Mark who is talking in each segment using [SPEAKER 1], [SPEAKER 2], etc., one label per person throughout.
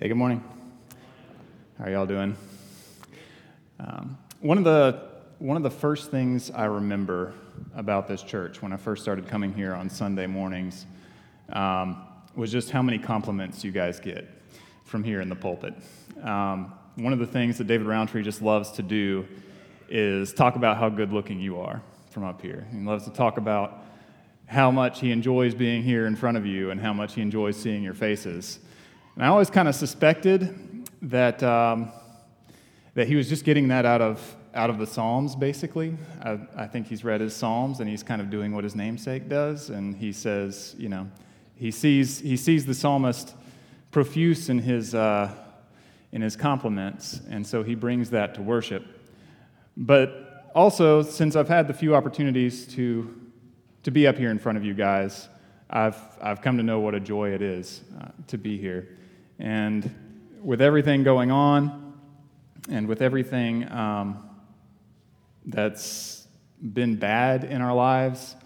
[SPEAKER 1] Hey, good morning. How are y'all doing? Um, one of the one of the first things I remember about this church when I first started coming here on Sunday mornings um, was just how many compliments you guys get from here in the pulpit. Um, one of the things that David Roundtree just loves to do is talk about how good looking you are from up here. He loves to talk about how much he enjoys being here in front of you and how much he enjoys seeing your faces. And I always kind of suspected that, um, that he was just getting that out of, out of the Psalms, basically. I, I think he's read his Psalms and he's kind of doing what his namesake does. And he says, you know, he sees, he sees the psalmist profuse in his, uh, in his compliments, and so he brings that to worship. But also, since I've had the few opportunities to to be up here in front of you guys. I've, I've come to know what a joy it is uh, to be here. And with everything going on, and with everything um, that's been bad in our lives,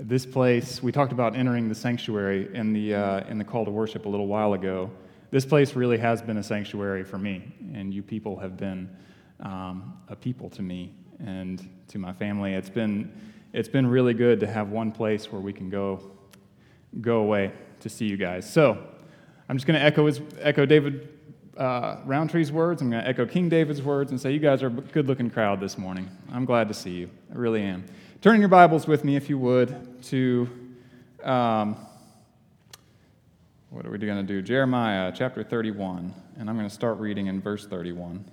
[SPEAKER 1] this place, we talked about entering the sanctuary in the, uh, in the call to worship a little while ago. This place really has been a sanctuary for me, and you people have been um, a people to me and to my family. It's been it's been really good to have one place where we can go, go away to see you guys. So I'm just going to echo, his, echo David uh, Roundtree's words. I'm going to echo King David's words and say, You guys are a good looking crowd this morning. I'm glad to see you. I really am. Turn your Bibles with me, if you would, to um, what are we going to do? Jeremiah chapter 31. And I'm going to start reading in verse 31.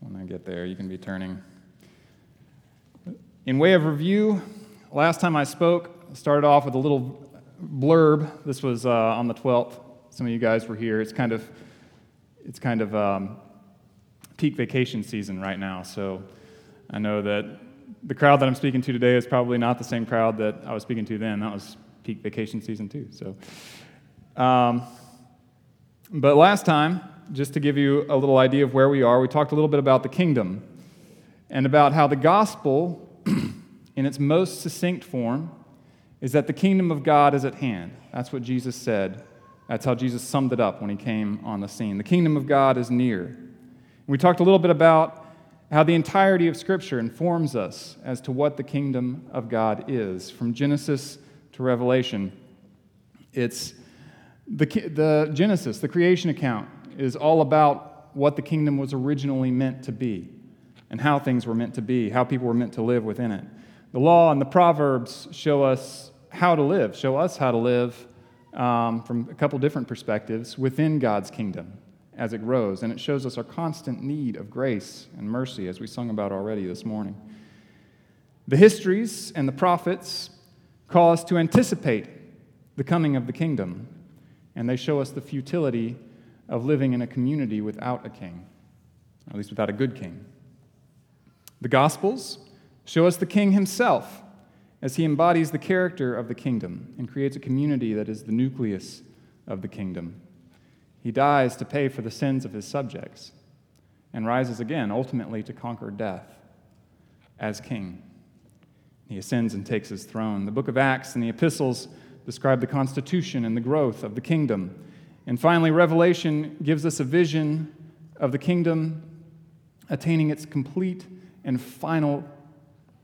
[SPEAKER 1] When I get there, you can be turning. In way of review, last time I spoke, I started off with a little blurb. This was uh, on the 12th. Some of you guys were here. It's kind of, it's kind of um, peak vacation season right now. So I know that the crowd that I'm speaking to today is probably not the same crowd that I was speaking to then. That was peak vacation season too. So, um, but last time, just to give you a little idea of where we are, we talked a little bit about the kingdom and about how the gospel in its most succinct form, is that the kingdom of God is at hand. That's what Jesus said. That's how Jesus summed it up when he came on the scene. The kingdom of God is near. We talked a little bit about how the entirety of Scripture informs us as to what the kingdom of God is, from Genesis to Revelation. It's the, the Genesis, the creation account, is all about what the kingdom was originally meant to be and how things were meant to be, how people were meant to live within it. The law and the Proverbs show us how to live, show us how to live um, from a couple different perspectives within God's kingdom as it grows. And it shows us our constant need of grace and mercy, as we sung about already this morning. The histories and the prophets call us to anticipate the coming of the kingdom, and they show us the futility of living in a community without a king, at least without a good king. The Gospels show us the King himself as he embodies the character of the kingdom and creates a community that is the nucleus of the kingdom. He dies to pay for the sins of his subjects and rises again, ultimately to conquer death as king. He ascends and takes his throne. The book of Acts and the epistles describe the constitution and the growth of the kingdom. And finally, Revelation gives us a vision of the kingdom attaining its complete and final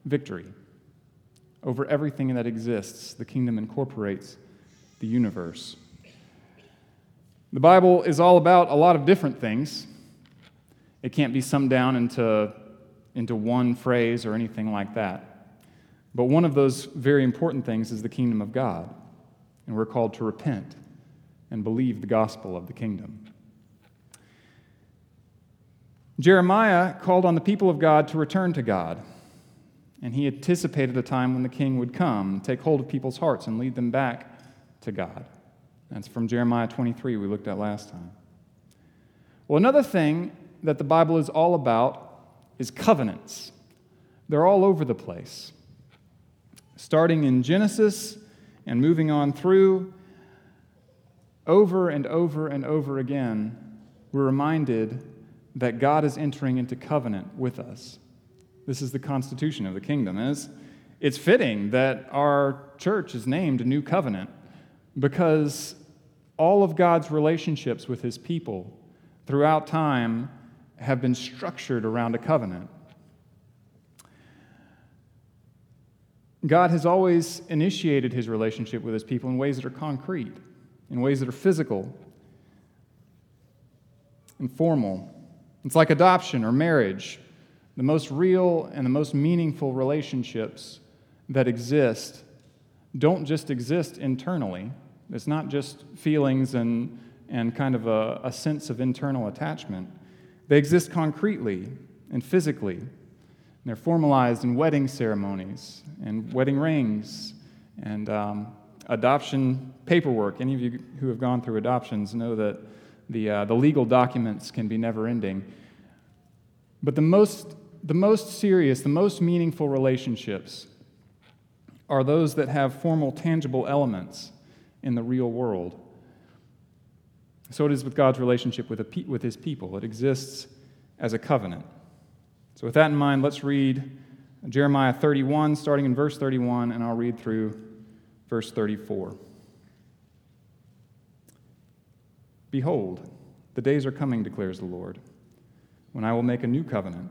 [SPEAKER 1] victory over everything that exists. The kingdom incorporates the universe. The Bible is all about a lot of different things. It can't be summed down into, into one phrase or anything like that. But one of those very important things is the kingdom of God. And we're called to repent and believe the gospel of the kingdom. Jeremiah called on the people of God to return to God. And he anticipated a time when the king would come, take hold of people's hearts, and lead them back to God. That's from Jeremiah 23, we looked at last time. Well, another thing that the Bible is all about is covenants. They're all over the place. Starting in Genesis and moving on through, over and over and over again, we're reminded that God is entering into covenant with us. This is the constitution of the kingdom. And it's, it's fitting that our church is named a new covenant because all of God's relationships with his people throughout time have been structured around a covenant. God has always initiated his relationship with his people in ways that are concrete, in ways that are physical and formal. It's like adoption or marriage. The most real and the most meaningful relationships that exist don't just exist internally. It's not just feelings and, and kind of a, a sense of internal attachment. They exist concretely and physically. And they're formalized in wedding ceremonies and wedding rings and um, adoption paperwork. Any of you who have gone through adoptions know that the, uh, the legal documents can be never ending. But the most, the most serious, the most meaningful relationships are those that have formal, tangible elements in the real world. So it is with God's relationship with, pe- with his people. It exists as a covenant. So, with that in mind, let's read Jeremiah 31, starting in verse 31, and I'll read through verse 34. Behold, the days are coming, declares the Lord, when I will make a new covenant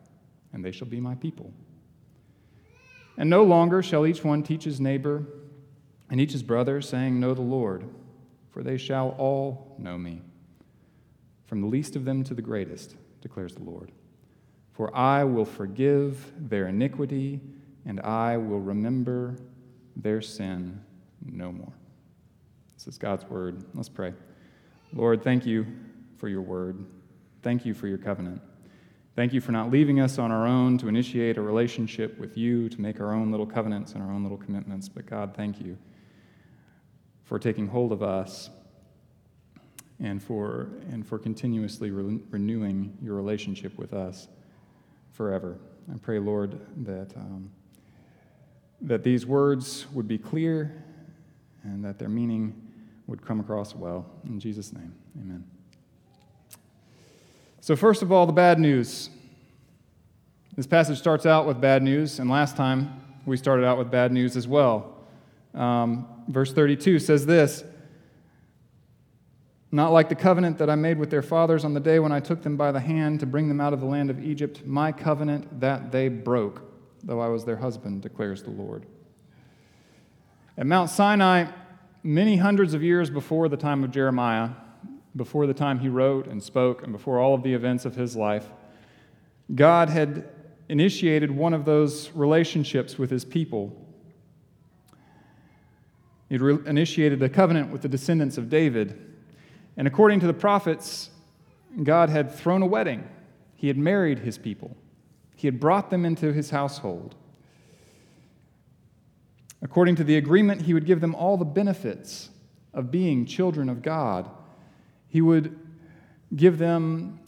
[SPEAKER 1] and they shall be my people. And no longer shall each one teach his neighbor and each his brother, saying, Know the Lord, for they shall all know me, from the least of them to the greatest, declares the Lord. For I will forgive their iniquity, and I will remember their sin no more. This is God's word. Let's pray. Lord, thank you for your word. Thank you for your covenant. Thank you for not leaving us on our own to initiate a relationship with you, to make our own little covenants and our own little commitments. But God, thank you for taking hold of us and for, and for continuously re- renewing your relationship with us forever. I pray, Lord, that, um, that these words would be clear and that their meaning would come across well. In Jesus' name, amen. So, first of all, the bad news. This passage starts out with bad news, and last time we started out with bad news as well. Um, verse 32 says this Not like the covenant that I made with their fathers on the day when I took them by the hand to bring them out of the land of Egypt, my covenant that they broke, though I was their husband, declares the Lord. At Mount Sinai, many hundreds of years before the time of Jeremiah, before the time he wrote and spoke, and before all of the events of his life, God had initiated one of those relationships with his people. He re- initiated a covenant with the descendants of David. And according to the prophets, God had thrown a wedding. He had married his people, he had brought them into his household. According to the agreement, he would give them all the benefits of being children of God. He would give them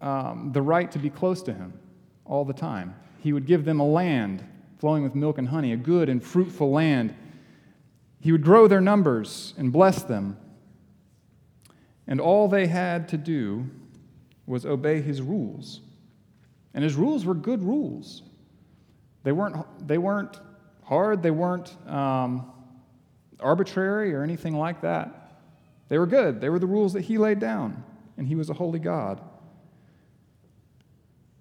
[SPEAKER 1] um, the right to be close to him all the time. He would give them a land flowing with milk and honey, a good and fruitful land. He would grow their numbers and bless them. And all they had to do was obey his rules. And his rules were good rules. They weren't, they weren't hard, they weren't um, arbitrary or anything like that. They were good. They were the rules that he laid down, and he was a holy God.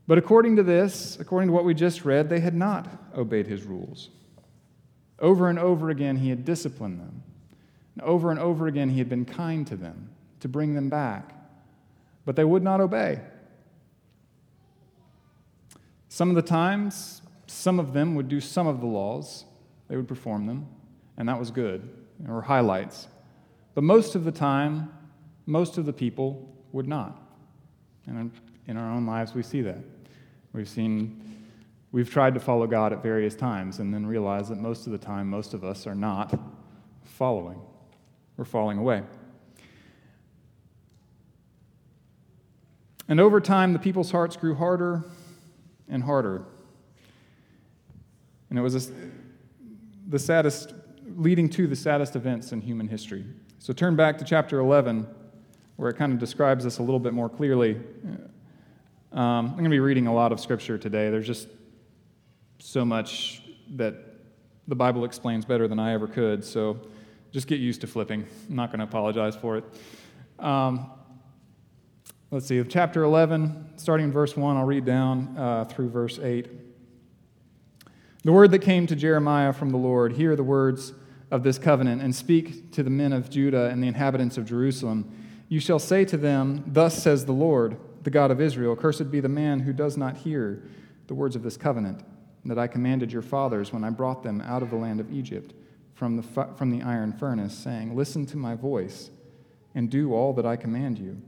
[SPEAKER 1] But according to this, according to what we just read, they had not obeyed his rules. Over and over again, he had disciplined them. And over and over again, he had been kind to them to bring them back. But they would not obey. Some of the times, some of them would do some of the laws, they would perform them, and that was good. Were highlights. But most of the time, most of the people would not. And in our own lives, we see that. We've seen, we've tried to follow God at various times and then realized that most of the time, most of us are not following. We're falling away. And over time, the people's hearts grew harder and harder. And it was a, the saddest, leading to the saddest events in human history. So turn back to chapter 11, where it kind of describes this a little bit more clearly. Um, I'm going to be reading a lot of scripture today. There's just so much that the Bible explains better than I ever could, so just get used to flipping. I'm not going to apologize for it. Um, let's see, chapter 11, starting in verse 1, I'll read down uh, through verse 8. The word that came to Jeremiah from the Lord hear the words of this covenant and speak to the men of Judah and the inhabitants of Jerusalem. You shall say to them, Thus says the Lord, the God of Israel Cursed be the man who does not hear the words of this covenant that I commanded your fathers when I brought them out of the land of Egypt from the, from the iron furnace, saying, Listen to my voice and do all that I command you.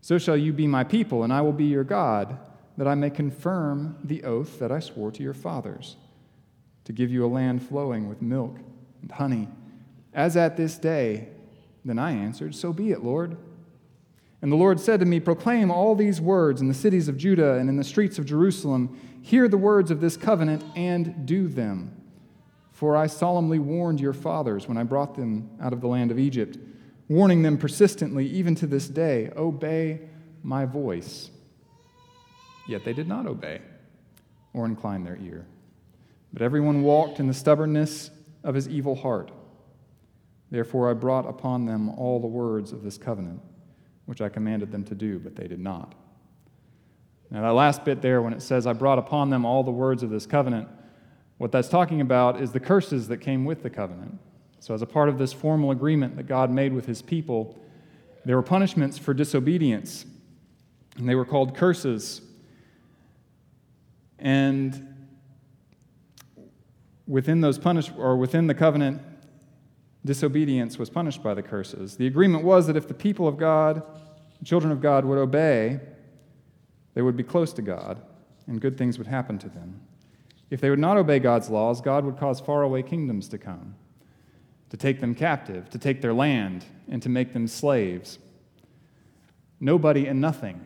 [SPEAKER 1] So shall you be my people, and I will be your God, that I may confirm the oath that I swore to your fathers, to give you a land flowing with milk and honey. As at this day, then I answered, So be it, Lord. And the Lord said to me, Proclaim all these words in the cities of Judah and in the streets of Jerusalem. Hear the words of this covenant and do them. For I solemnly warned your fathers when I brought them out of the land of Egypt, warning them persistently, even to this day, Obey my voice. Yet they did not obey or incline their ear. But everyone walked in the stubbornness of his evil heart. Therefore I brought upon them all the words of this covenant which I commanded them to do, but they did not. Now, that last bit there, when it says, I brought upon them all the words of this covenant, what that's talking about is the curses that came with the covenant. So, as a part of this formal agreement that God made with his people, there were punishments for disobedience, and they were called curses. And within those punish or within the covenant, disobedience was punished by the curses. The agreement was that if the people of God, children of God, would obey, they would be close to God, and good things would happen to them. If they would not obey God's laws, God would cause faraway kingdoms to come, to take them captive, to take their land, and to make them slaves. Nobody and nothing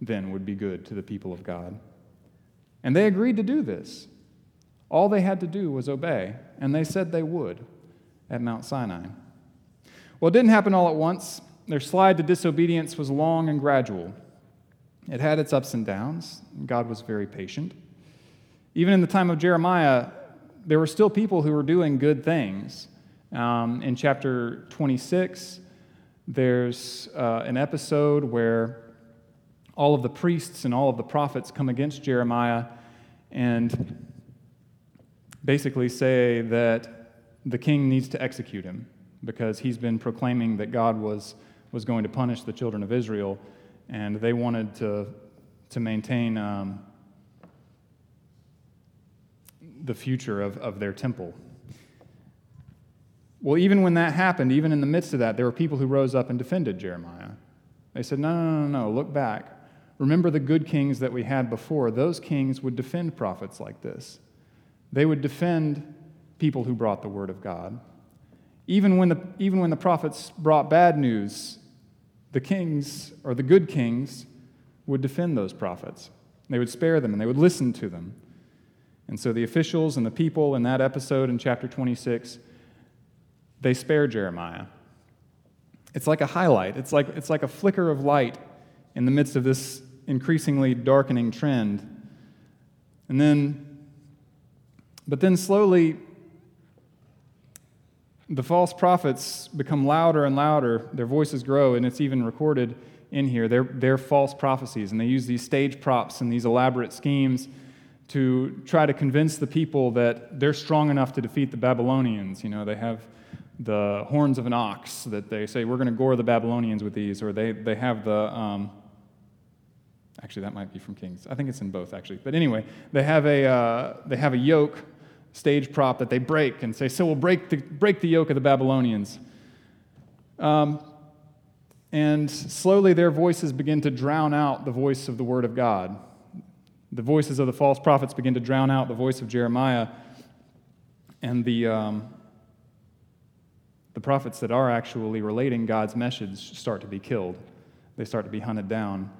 [SPEAKER 1] then would be good to the people of God. And they agreed to do this. All they had to do was obey, and they said they would at Mount Sinai. Well, it didn't happen all at once. Their slide to disobedience was long and gradual. It had its ups and downs. And God was very patient. Even in the time of Jeremiah, there were still people who were doing good things. Um, in chapter 26, there's uh, an episode where all of the priests and all of the prophets come against Jeremiah and basically say that the king needs to execute him because he's been proclaiming that God was, was going to punish the children of Israel, and they wanted to, to maintain um, the future of, of their temple. Well, even when that happened, even in the midst of that, there were people who rose up and defended Jeremiah. They said, No, no, no, no, look back. Remember the good kings that we had before. Those kings would defend prophets like this. They would defend people who brought the word of God. Even when the, even when the prophets brought bad news, the kings, or the good kings, would defend those prophets. They would spare them and they would listen to them. And so the officials and the people in that episode in chapter 26, they spare Jeremiah. It's like a highlight, it's like, it's like a flicker of light in the midst of this increasingly darkening trend. And then, but then slowly, the false prophets become louder and louder. Their voices grow, and it's even recorded in here. They're, they're false prophecies, and they use these stage props and these elaborate schemes to try to convince the people that they're strong enough to defeat the Babylonians. You know, they have the horns of an ox that they say, we're going to gore the Babylonians with these, or they, they have the. Um, actually, that might be from Kings. I think it's in both, actually. But anyway, they have a, uh, they have a yoke stage prop that they break and say, So we'll break the, break the yoke of the Babylonians. Um, and slowly their voices begin to drown out the voice of the Word of God. The voices of the false prophets begin to drown out the voice of Jeremiah. And the, um, the prophets that are actually relating God's message start to be killed. they start to be hunted down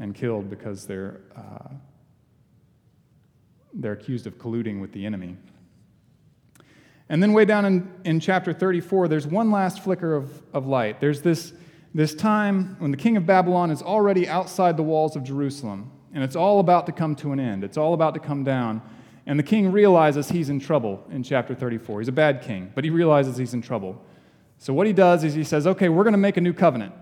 [SPEAKER 1] and killed because they're, uh, they're accused of colluding with the enemy. And then, way down in, in chapter 34, there's one last flicker of, of light. There's this, this time when the king of Babylon is already outside the walls of Jerusalem, and it's all about to come to an end. It's all about to come down. And the king realizes he's in trouble in chapter 34. He's a bad king, but he realizes he's in trouble. So, what he does is he says, Okay, we're going to make a new covenant.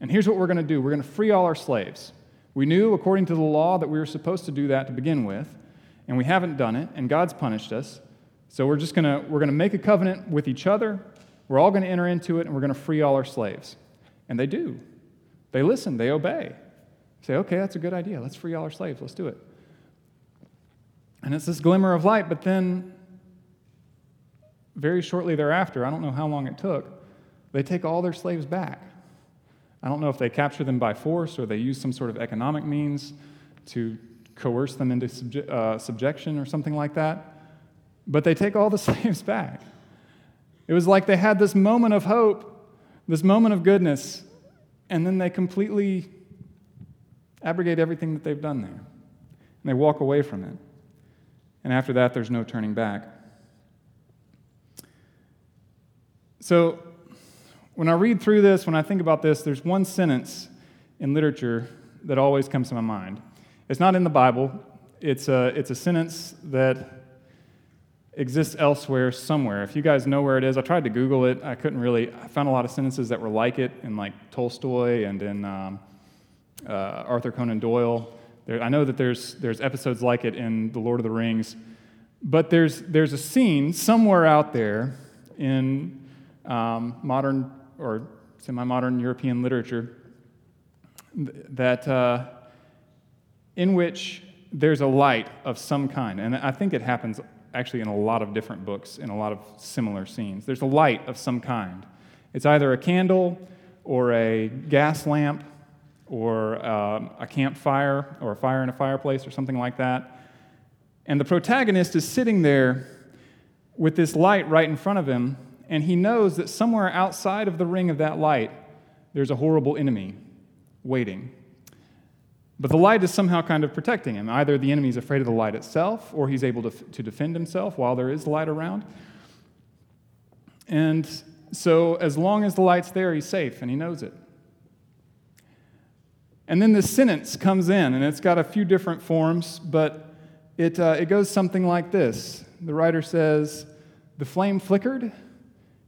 [SPEAKER 1] And here's what we're going to do we're going to free all our slaves. We knew, according to the law, that we were supposed to do that to begin with, and we haven't done it, and God's punished us. So, we're just going to, we're going to make a covenant with each other. We're all going to enter into it, and we're going to free all our slaves. And they do. They listen, they obey. Say, okay, that's a good idea. Let's free all our slaves. Let's do it. And it's this glimmer of light, but then very shortly thereafter, I don't know how long it took, they take all their slaves back. I don't know if they capture them by force or they use some sort of economic means to coerce them into subje- uh, subjection or something like that. But they take all the slaves back. It was like they had this moment of hope, this moment of goodness, and then they completely abrogate everything that they've done there. And they walk away from it. And after that, there's no turning back. So, when I read through this, when I think about this, there's one sentence in literature that always comes to my mind. It's not in the Bible, it's a, it's a sentence that exists elsewhere somewhere. If you guys know where it is, I tried to Google it. I couldn't really, I found a lot of sentences that were like it in like Tolstoy and in um, uh, Arthur Conan Doyle. There, I know that there's, there's episodes like it in The Lord of the Rings, but there's, there's a scene somewhere out there in um, modern or semi modern European literature that, uh, in which there's a light of some kind. And I think it happens actually in a lot of different books, in a lot of similar scenes. There's a light of some kind. It's either a candle or a gas lamp or um, a campfire or a fire in a fireplace or something like that. And the protagonist is sitting there with this light right in front of him, and he knows that somewhere outside of the ring of that light, there's a horrible enemy waiting. But the light is somehow kind of protecting him. Either the enemy is afraid of the light itself, or he's able to, to defend himself while there is light around. And so, as long as the light's there, he's safe, and he knows it. And then this sentence comes in, and it's got a few different forms, but it, uh, it goes something like this The writer says, The flame flickered,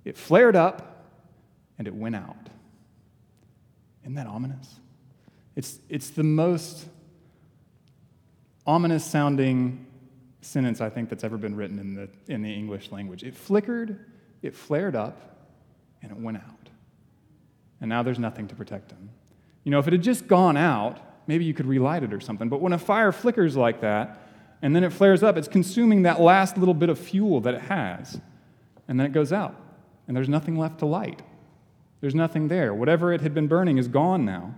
[SPEAKER 1] it flared up, and it went out. Isn't that ominous? It's, it's the most ominous sounding sentence I think that's ever been written in the, in the English language. It flickered, it flared up, and it went out. And now there's nothing to protect him. You know, if it had just gone out, maybe you could relight it or something. But when a fire flickers like that and then it flares up, it's consuming that last little bit of fuel that it has. And then it goes out, and there's nothing left to light. There's nothing there. Whatever it had been burning is gone now.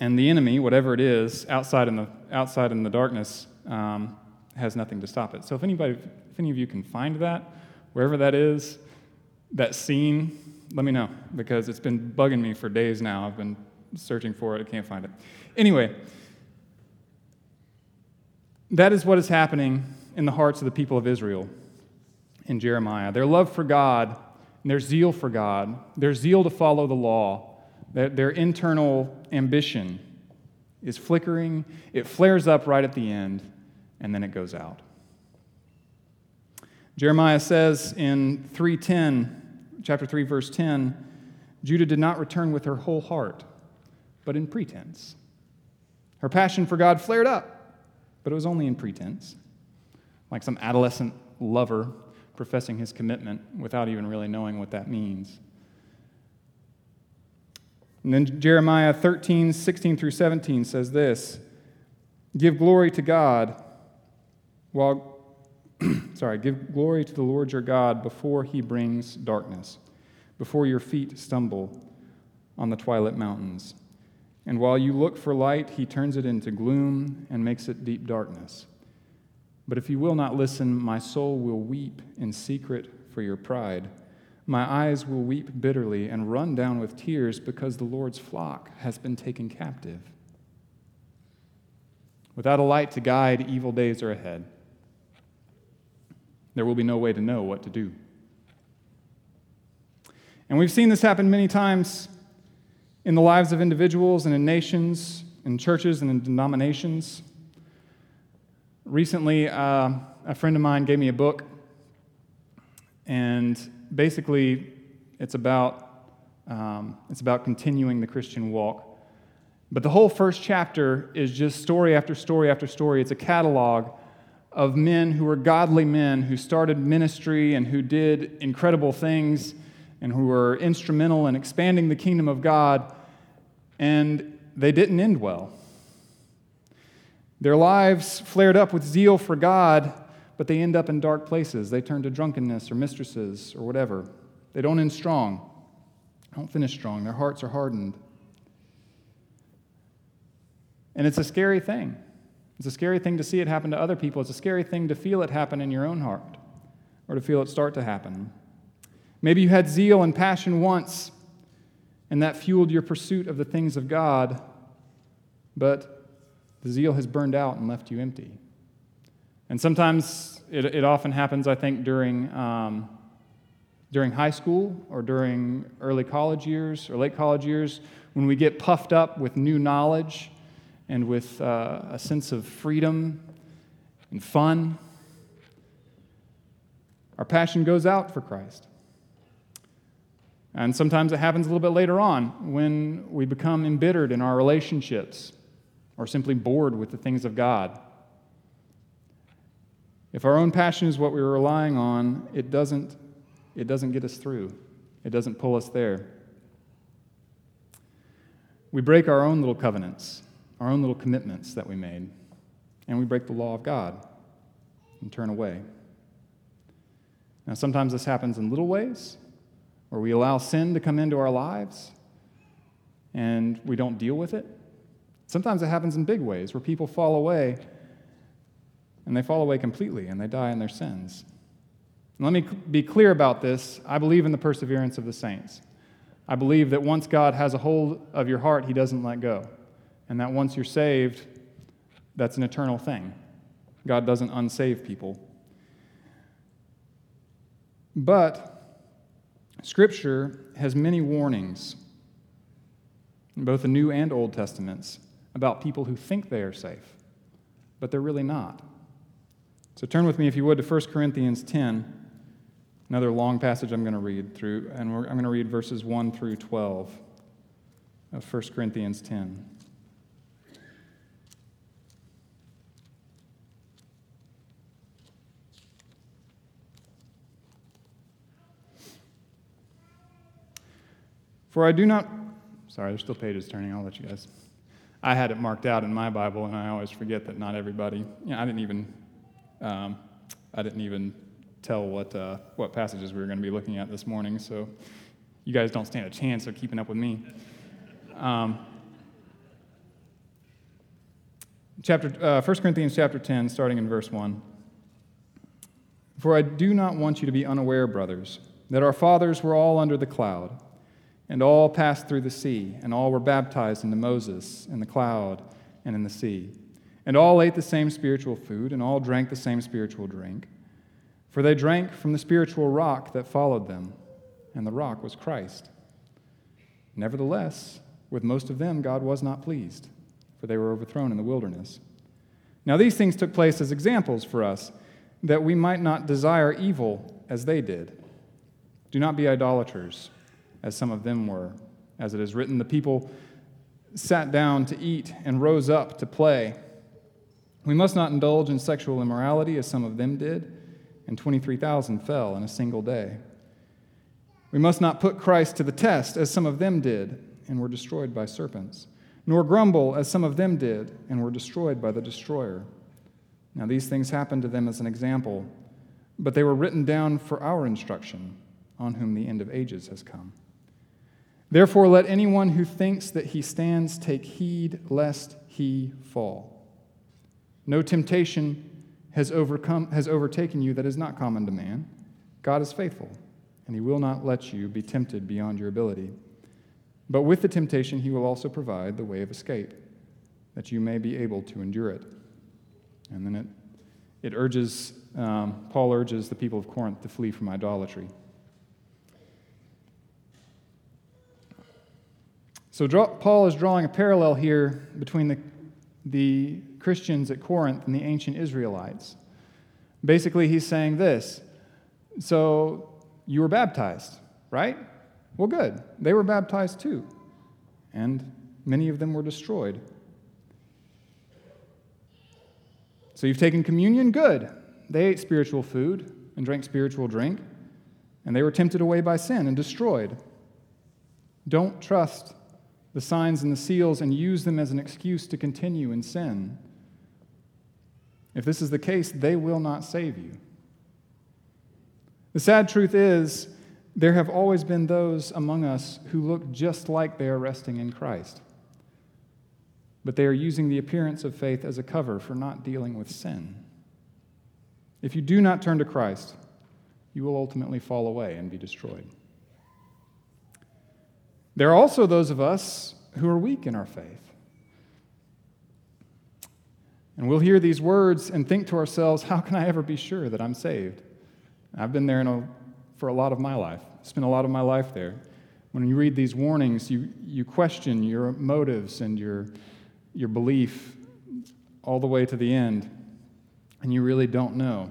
[SPEAKER 1] And the enemy, whatever it is, outside in the, outside in the darkness, um, has nothing to stop it. So if anybody, if any of you can find that, wherever that is, that scene, let me know because it's been bugging me for days now. I've been searching for it, I can't find it. Anyway, that is what is happening in the hearts of the people of Israel in Jeremiah. Their love for God, their zeal for God, their zeal to follow the law, their, their internal ambition is flickering. It flares up right at the end, and then it goes out. Jeremiah says in 310, chapter 3, verse 10, Judah did not return with her whole heart, but in pretense. Her passion for God flared up, but it was only in pretense, like some adolescent lover professing his commitment without even really knowing what that means. And then Jeremiah 13, 16 through 17 says this Give glory to God while sorry, give glory to the Lord your God before he brings darkness, before your feet stumble on the twilight mountains. And while you look for light, he turns it into gloom and makes it deep darkness. But if you will not listen, my soul will weep in secret for your pride. My eyes will weep bitterly and run down with tears because the Lord's flock has been taken captive. Without a light to guide, evil days are ahead. There will be no way to know what to do. And we've seen this happen many times in the lives of individuals and in nations, in churches and in denominations. Recently, uh, a friend of mine gave me a book, and basically, it's about, um, it's about continuing the Christian walk. But the whole first chapter is just story after story after story. It's a catalog of men who were godly men who started ministry and who did incredible things and who were instrumental in expanding the kingdom of God, and they didn't end well. Their lives flared up with zeal for God, but they end up in dark places. They turn to drunkenness or mistresses or whatever. They don't end strong, don't finish strong. Their hearts are hardened. And it's a scary thing. It's a scary thing to see it happen to other people. It's a scary thing to feel it happen in your own heart or to feel it start to happen. Maybe you had zeal and passion once, and that fueled your pursuit of the things of God, but the zeal has burned out and left you empty. And sometimes it, it often happens, I think, during, um, during high school or during early college years or late college years when we get puffed up with new knowledge and with uh, a sense of freedom and fun. Our passion goes out for Christ. And sometimes it happens a little bit later on when we become embittered in our relationships or simply bored with the things of God. If our own passion is what we're relying on, it doesn't, it doesn't get us through, it doesn't pull us there. We break our own little covenants, our own little commitments that we made, and we break the law of God and turn away. Now, sometimes this happens in little ways, where we allow sin to come into our lives and we don't deal with it. Sometimes it happens in big ways, where people fall away and they fall away completely and they die in their sins. And let me be clear about this. I believe in the perseverance of the saints. I believe that once God has a hold of your heart, He doesn't let go. And that once you're saved, that's an eternal thing. God doesn't unsave people. But Scripture has many warnings, in both the New and Old Testaments, about people who think they are safe, but they're really not. So turn with me, if you would, to 1 Corinthians 10, another long passage I'm going to read through, and I'm going to read verses 1 through 12 of 1 Corinthians 10. For I do not, sorry, there's still pages turning. I'll let you guys. I had it marked out in my Bible, and I always forget that not everybody. You know, I didn't even, um, I didn't even tell what uh, what passages we were going to be looking at this morning. So, you guys don't stand a chance of keeping up with me. Um, chapter uh, 1 Corinthians chapter 10, starting in verse 1. For I do not want you to be unaware, brothers, that our fathers were all under the cloud and all passed through the sea, and all were baptized into Moses in the cloud and in the sea. And all ate the same spiritual food, and all drank the same spiritual drink. For they drank from the spiritual rock that followed them, and the rock was Christ. Nevertheless, with most of them God was not pleased, for they were overthrown in the wilderness. Now these things took place as examples for us, that we might not desire evil as they did. Do not be idolaters as some of them were. As it is written, the people sat down to eat and rose up to play. We must not indulge in sexual immorality, as some of them did, and 23,000 fell in a single day. We must not put Christ to the test, as some of them did, and were destroyed by serpents, nor grumble, as some of them did, and were destroyed by the destroyer. Now, these things happened to them as an example, but they were written down for our instruction, on whom the end of ages has come. Therefore, let anyone who thinks that he stands take heed lest he fall. No temptation has, overcome, has overtaken you that is not common to man. God is faithful, and he will not let you be tempted beyond your ability. But with the temptation, he will also provide the way of escape, that you may be able to endure it. And then it, it urges, um, Paul urges the people of Corinth to flee from idolatry. So draw, Paul is drawing a parallel here between the, the Christians at Corinth and the ancient Israelites. Basically, he's saying this. So you were baptized, right? Well, good. They were baptized too. And many of them were destroyed. So you've taken communion? Good. They ate spiritual food and drank spiritual drink, and they were tempted away by sin and destroyed. Don't trust the signs and the seals and use them as an excuse to continue in sin. If this is the case, they will not save you. The sad truth is, there have always been those among us who look just like they are resting in Christ. But they are using the appearance of faith as a cover for not dealing with sin. If you do not turn to Christ, you will ultimately fall away and be destroyed. There are also those of us who are weak in our faith. And we'll hear these words and think to ourselves, how can I ever be sure that I'm saved? I've been there a, for a lot of my life, spent a lot of my life there. When you read these warnings, you, you question your motives and your, your belief all the way to the end, and you really don't know.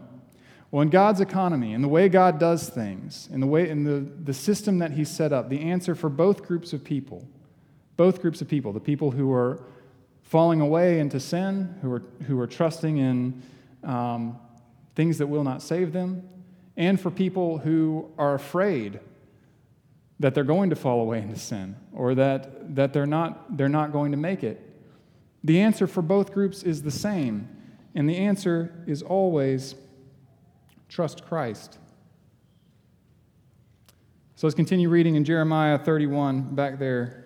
[SPEAKER 1] Well, in God's economy, in the way God does things, in the way in the, the system that He set up, the answer for both groups of people, both groups of people, the people who are falling away into sin, who are, who are trusting in um, things that will not save them, and for people who are afraid that they're going to fall away into sin or that, that they're, not, they're not going to make it. The answer for both groups is the same, and the answer is always trust Christ. So let's continue reading in Jeremiah 31, back there,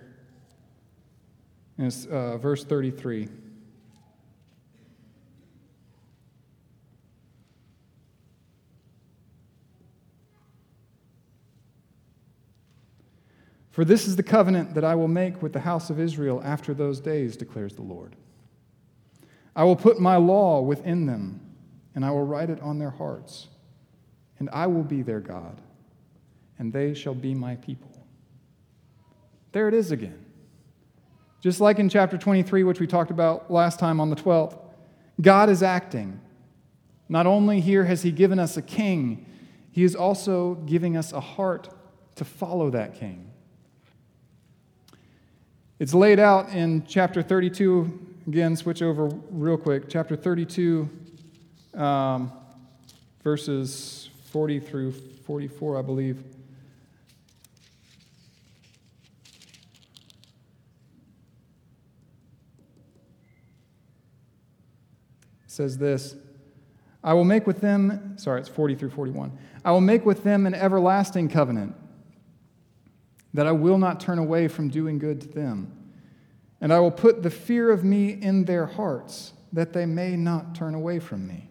[SPEAKER 1] in uh, verse 33. For this is the covenant that I will make with the house of Israel after those days, declares the Lord. I will put my law within them, and I will write it on their hearts, and I will be their God, and they shall be my people. There it is again. Just like in chapter 23, which we talked about last time on the 12th, God is acting. Not only here has He given us a king, He is also giving us a heart to follow that king. It's laid out in chapter 32. Again, switch over real quick. Chapter 32, um, verses 40 through 44, I believe. Says this I will make with them, sorry, it's 40 through 41. I will make with them an everlasting covenant that I will not turn away from doing good to them. And I will put the fear of me in their hearts, that they may not turn away from me.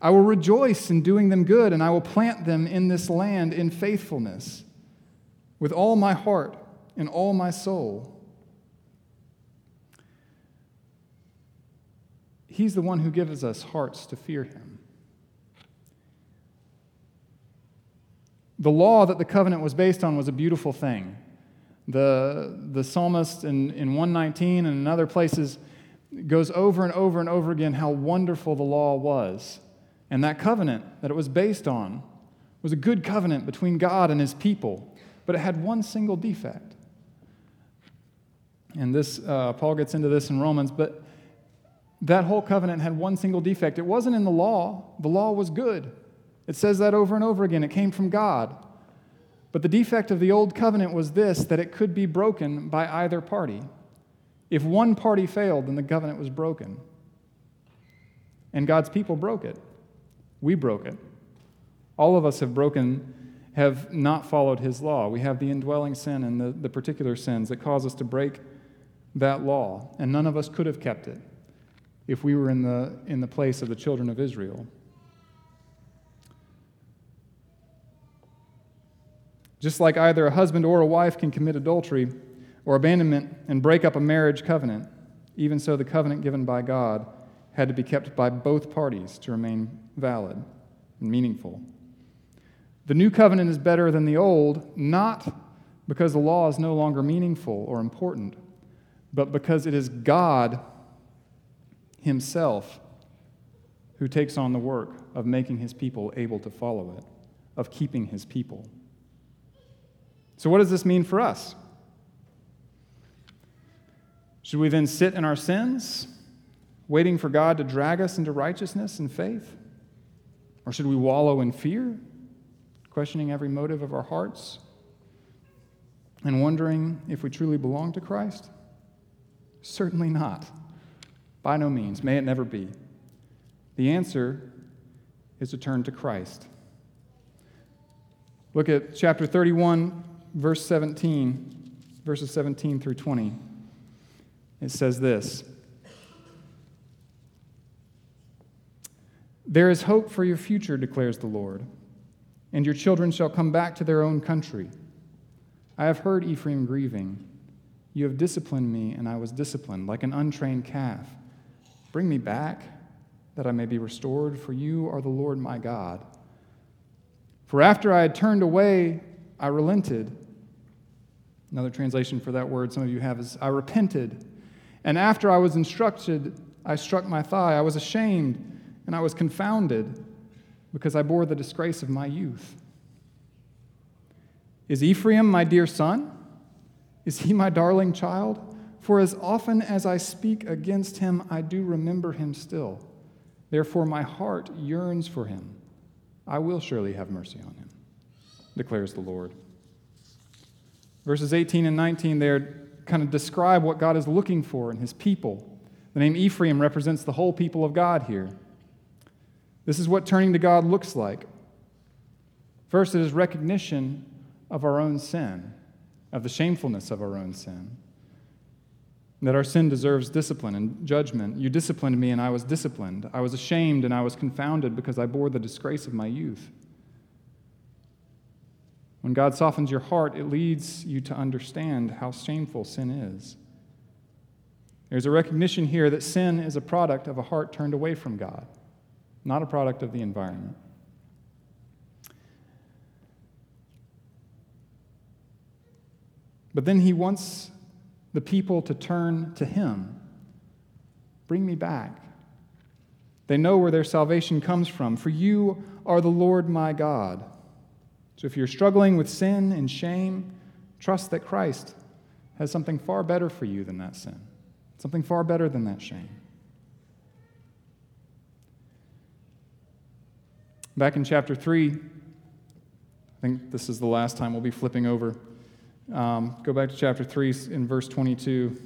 [SPEAKER 1] I will rejoice in doing them good, and I will plant them in this land in faithfulness, with all my heart and all my soul. He's the one who gives us hearts to fear him. The law that the covenant was based on was a beautiful thing. The, the psalmist in, in 119 and in other places goes over and over and over again how wonderful the law was. And that covenant that it was based on was a good covenant between God and his people, but it had one single defect. And this, uh, Paul gets into this in Romans, but that whole covenant had one single defect. It wasn't in the law, the law was good. It says that over and over again. It came from God. But the defect of the old covenant was this that it could be broken by either party. If one party failed, then the covenant was broken. And God's people broke it. We broke it. All of us have broken, have not followed his law. We have the indwelling sin and the, the particular sins that cause us to break that law. And none of us could have kept it if we were in the, in the place of the children of Israel. Just like either a husband or a wife can commit adultery or abandonment and break up a marriage covenant, even so the covenant given by God had to be kept by both parties to remain valid and meaningful. The new covenant is better than the old, not because the law is no longer meaningful or important, but because it is God Himself who takes on the work of making His people able to follow it, of keeping His people. So, what does this mean for us? Should we then sit in our sins, waiting for God to drag us into righteousness and faith? Or should we wallow in fear, questioning every motive of our hearts, and wondering if we truly belong to Christ? Certainly not. By no means. May it never be. The answer is to turn to Christ. Look at chapter 31, verse 17, verses 17 through 20. It says this There is hope for your future, declares the Lord, and your children shall come back to their own country. I have heard Ephraim grieving. You have disciplined me, and I was disciplined, like an untrained calf. Bring me back, that I may be restored, for you are the Lord my God. For after I had turned away, I relented. Another translation for that word some of you have is I repented. And after I was instructed, I struck my thigh. I was ashamed and I was confounded because I bore the disgrace of my youth. Is Ephraim my dear son? Is he my darling child? For as often as I speak against him, I do remember him still. Therefore, my heart yearns for him. I will surely have mercy on him, declares the Lord. Verses 18 and 19 there kind of describe what God is looking for in his people. The name Ephraim represents the whole people of God here. This is what turning to God looks like. First, it is recognition of our own sin, of the shamefulness of our own sin. That our sin deserves discipline and judgment. You disciplined me, and I was disciplined. I was ashamed, and I was confounded because I bore the disgrace of my youth. When God softens your heart, it leads you to understand how shameful sin is. There's a recognition here that sin is a product of a heart turned away from God, not a product of the environment. But then he wants the people to turn to him. Bring me back. They know where their salvation comes from. For you are the Lord my God. So if you're struggling with sin and shame, trust that Christ has something far better for you than that sin, something far better than that shame. Back in chapter 3, I think this is the last time we'll be flipping over. Um, go back to chapter 3 in verse 22.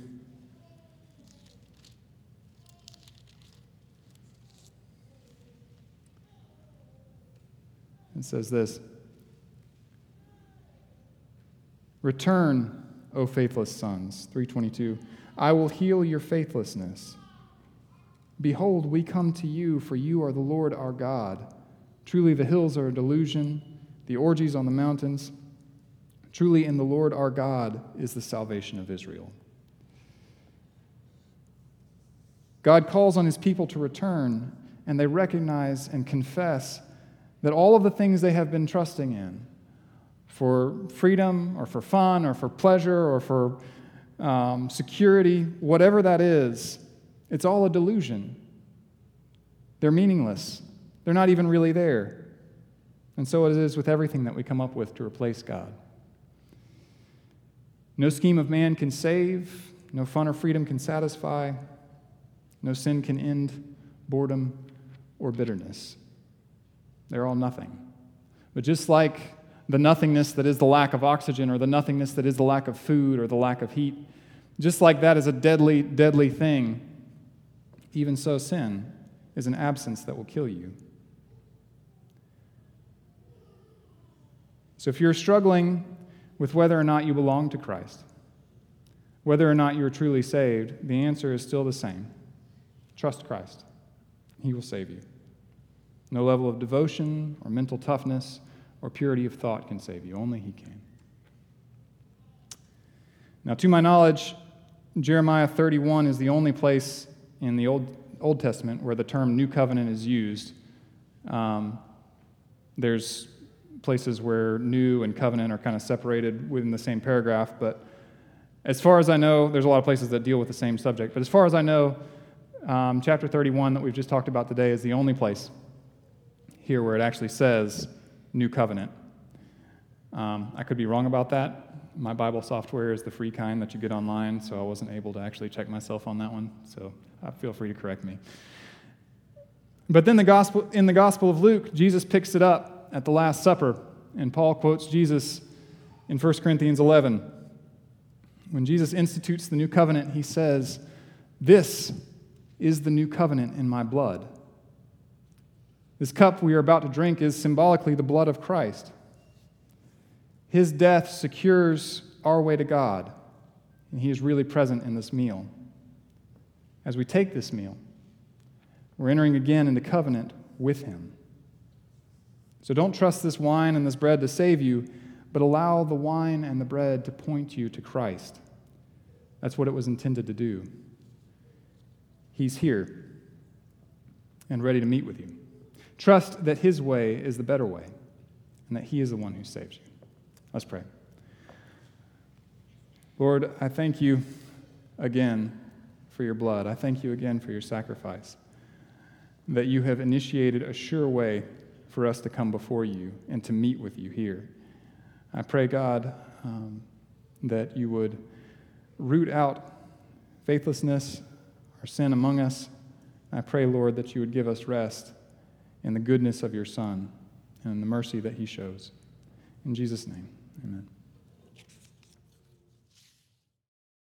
[SPEAKER 1] It says this Return, O faithless sons. 322. I will heal your faithlessness. Behold, we come to you, for you are the Lord our God. Truly, the hills are a delusion, the orgies on the mountains. Truly, in the Lord our God is the salvation of Israel. God calls on his people to return, and they recognize and confess that all of the things they have been trusting in, for freedom or for fun or for pleasure or for um, security, whatever that is, it's all a delusion. They're meaningless. They're not even really there. And so it is with everything that we come up with to replace God. No scheme of man can save, no fun or freedom can satisfy, no sin can end boredom or bitterness. They're all nothing. But just like the nothingness that is the lack of oxygen or the nothingness that is the lack of food or the lack of heat. Just like that is a deadly, deadly thing, even so, sin is an absence that will kill you. So if you're struggling with whether or not you belong to Christ, whether or not you're truly saved, the answer is still the same trust Christ. He will save you. No level of devotion or mental toughness or purity of thought can save you. Only He can. Now, to my knowledge, Jeremiah 31 is the only place in the Old, Old Testament where the term new covenant is used. Um, there's places where new and covenant are kind of separated within the same paragraph, but as far as I know, there's a lot of places that deal with the same subject. But as far as I know, um, chapter 31 that we've just talked about today is the only place here where it actually says new covenant. Um, I could be wrong about that. My Bible software is the free kind that you get online, so I wasn't able to actually check myself on that one. So uh, feel free to correct me. But then the gospel, in the Gospel of Luke, Jesus picks it up at the Last Supper, and Paul quotes Jesus in 1 Corinthians 11. When Jesus institutes the new covenant, he says, This is the new covenant in my blood. This cup we are about to drink is symbolically the blood of Christ. His death secures our way to God, and He is really present in this meal. As we take this meal, we're entering again into covenant with Him. So don't trust this wine and this bread to save you, but allow the wine and the bread to point you to Christ. That's what it was intended to do. He's here and ready to meet with you. Trust that His way is the better way and that He is the one who saves you. Let's pray. Lord, I thank you again for your blood. I thank you again for your sacrifice, that you have initiated a sure way for us to come before you and to meet with you here. I pray, God, um, that you would root out faithlessness or sin among us. I pray, Lord, that you would give us rest in the goodness of your Son and the mercy that he shows. In Jesus' name, amen.